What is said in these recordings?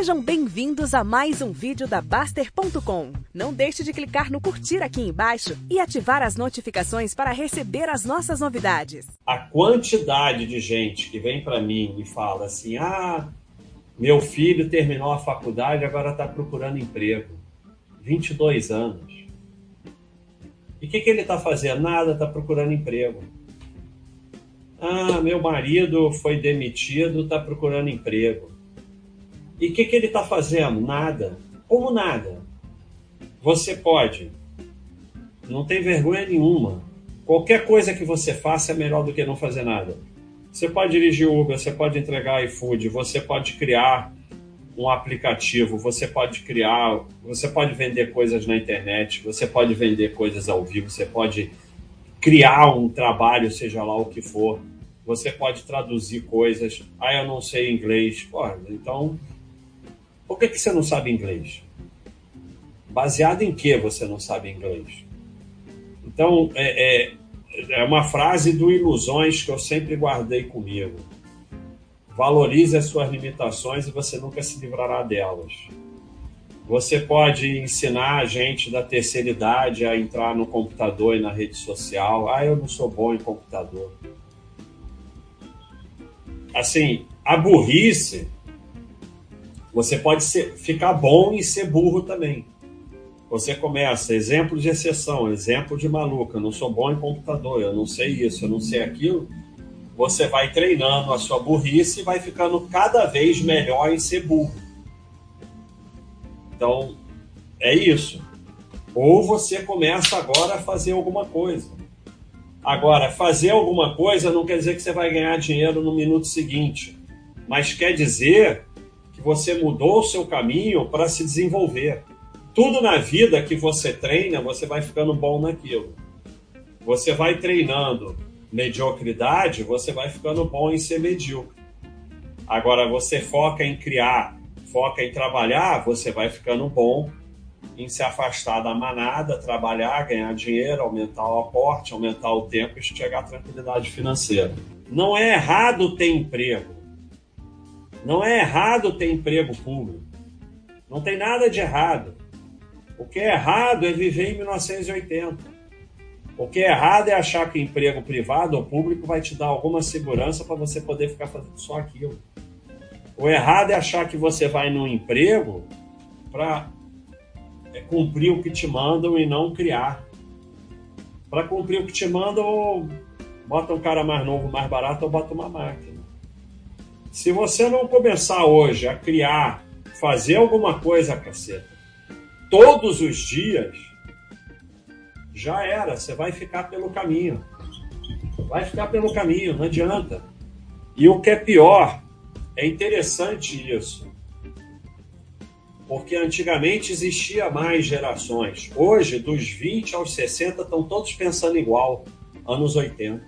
Sejam bem-vindos a mais um vídeo da Baster.com. Não deixe de clicar no curtir aqui embaixo e ativar as notificações para receber as nossas novidades. A quantidade de gente que vem para mim e fala assim: ah, meu filho terminou a faculdade, agora está procurando emprego. 22 anos. E o que, que ele está fazendo? Nada, está procurando emprego. Ah, meu marido foi demitido, está procurando emprego. E o que, que ele está fazendo? Nada. Como nada? Você pode. Não tem vergonha nenhuma. Qualquer coisa que você faça é melhor do que não fazer nada. Você pode dirigir Uber, você pode entregar iFood, você pode criar um aplicativo, você pode criar, você pode vender coisas na internet, você pode vender coisas ao vivo, você pode criar um trabalho, seja lá o que for. Você pode traduzir coisas. Ah, eu não sei inglês. Pô, então por que, que você não sabe inglês? Baseado em que você não sabe inglês? Então, é, é, é uma frase do Ilusões que eu sempre guardei comigo. Valorize as suas limitações e você nunca se livrará delas. Você pode ensinar a gente da terceira idade a entrar no computador e na rede social. Ah, eu não sou bom em computador. Assim, a burrice você pode ser, ficar bom e ser burro também. Você começa, exemplo de exceção, exemplo de maluco, eu não sou bom em computador, eu não sei isso, eu não sei aquilo. Você vai treinando a sua burrice e vai ficando cada vez melhor em ser burro. Então, é isso. Ou você começa agora a fazer alguma coisa. Agora, fazer alguma coisa não quer dizer que você vai ganhar dinheiro no minuto seguinte, mas quer dizer que você mudou o seu caminho para se desenvolver. Tudo na vida que você treina, você vai ficando bom naquilo. Você vai treinando mediocridade, você vai ficando bom em ser medíocre. Agora, você foca em criar, foca em trabalhar, você vai ficando bom em se afastar da manada, trabalhar, ganhar dinheiro, aumentar o aporte, aumentar o tempo e chegar à tranquilidade financeira. Não é errado ter emprego. Não é errado ter emprego público. Não tem nada de errado. O que é errado é viver em 1980. O que é errado é achar que emprego privado ou público vai te dar alguma segurança para você poder ficar fazendo só aquilo. O errado é achar que você vai num emprego para é, cumprir o que te mandam e não criar. Para cumprir o que te mandam, bota um cara mais novo, mais barato ou bota uma máquina. Se você não começar hoje a criar, fazer alguma coisa, caceta, todos os dias, já era. Você vai ficar pelo caminho. Vai ficar pelo caminho, não adianta. E o que é pior, é interessante isso. Porque antigamente existia mais gerações. Hoje, dos 20 aos 60, estão todos pensando igual. Anos 80.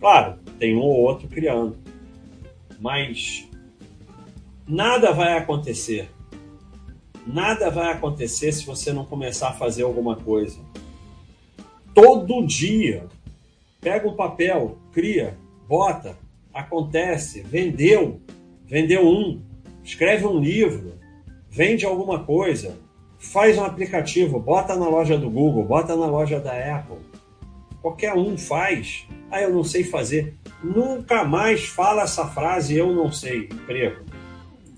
Claro, tem um ou outro criando mas nada vai acontecer. Nada vai acontecer se você não começar a fazer alguma coisa. Todo dia, pega um papel, cria, bota, acontece, vendeu, vendeu um, escreve um livro, vende alguma coisa, faz um aplicativo, bota na loja do Google, bota na loja da Apple. Qualquer um faz. Ah, eu não sei fazer. Nunca mais fala essa frase eu não sei, emprego.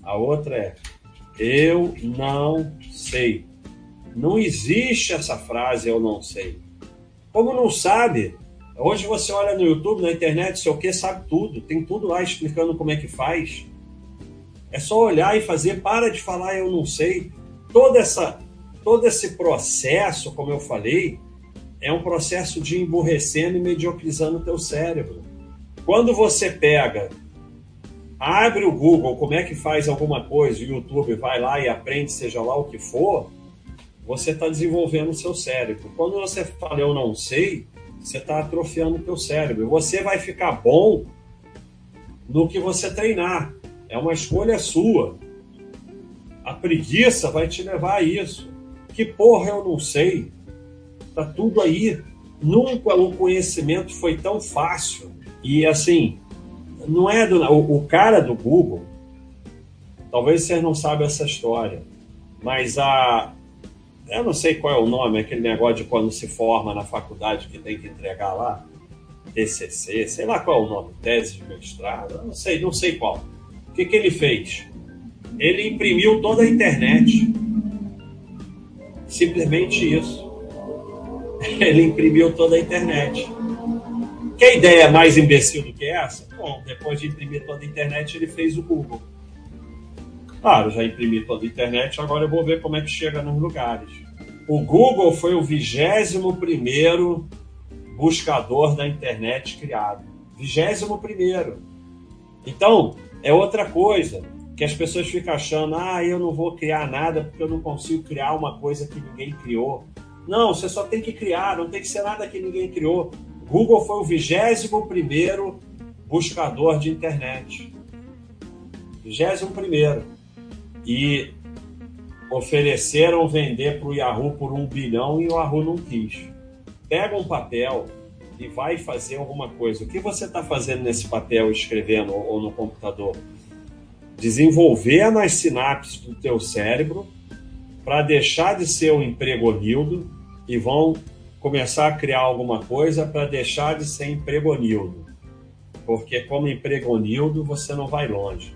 A outra é eu não sei. Não existe essa frase eu não sei. Como não sabe? Hoje você olha no YouTube, na internet, sei o que, sabe tudo. Tem tudo lá explicando como é que faz. É só olhar e fazer. Para de falar eu não sei. Toda essa, todo esse processo, como eu falei, é um processo de emburrecendo e mediocrizando o teu cérebro. Quando você pega, abre o Google, como é que faz alguma coisa, o YouTube vai lá e aprende, seja lá o que for, você está desenvolvendo o seu cérebro. Quando você fala eu não sei, você está atrofiando o teu cérebro. Você vai ficar bom no que você treinar. É uma escolha sua. A preguiça vai te levar a isso. Que porra eu não sei? Tá tudo aí. Nunca o conhecimento foi tão fácil. E assim, não é do, o, o cara do Google, Talvez vocês não saibam essa história, mas a. Eu não sei qual é o nome, aquele negócio de quando se forma na faculdade que tem que entregar lá. TCC, sei lá qual é o nome, tese de mestrado, não sei, não sei qual. O que, que ele fez? Ele imprimiu toda a internet. Simplesmente isso. Ele imprimiu toda a internet. Que ideia mais imbecil do que essa? Bom, depois de imprimir toda a internet, ele fez o Google. Claro, já imprimi toda a internet, agora eu vou ver como é que chega nos lugares. O Google foi o vigésimo primeiro buscador da internet criado. Vigésimo primeiro. Então, é outra coisa que as pessoas ficam achando, ah, eu não vou criar nada porque eu não consigo criar uma coisa que ninguém criou. Não, você só tem que criar, não tem que ser nada que ninguém criou. Google foi o vigésimo primeiro buscador de internet. Vigésimo primeiro. E ofereceram vender para o Yahoo por um bilhão e o Yahoo não quis. Pega um papel e vai fazer alguma coisa. O que você está fazendo nesse papel, escrevendo ou no computador? Desenvolver nas sinapses do teu cérebro para deixar de ser um empregonildo e vão começar a criar alguma coisa para deixar de ser empregonildo. Porque como empregonildo você não vai longe.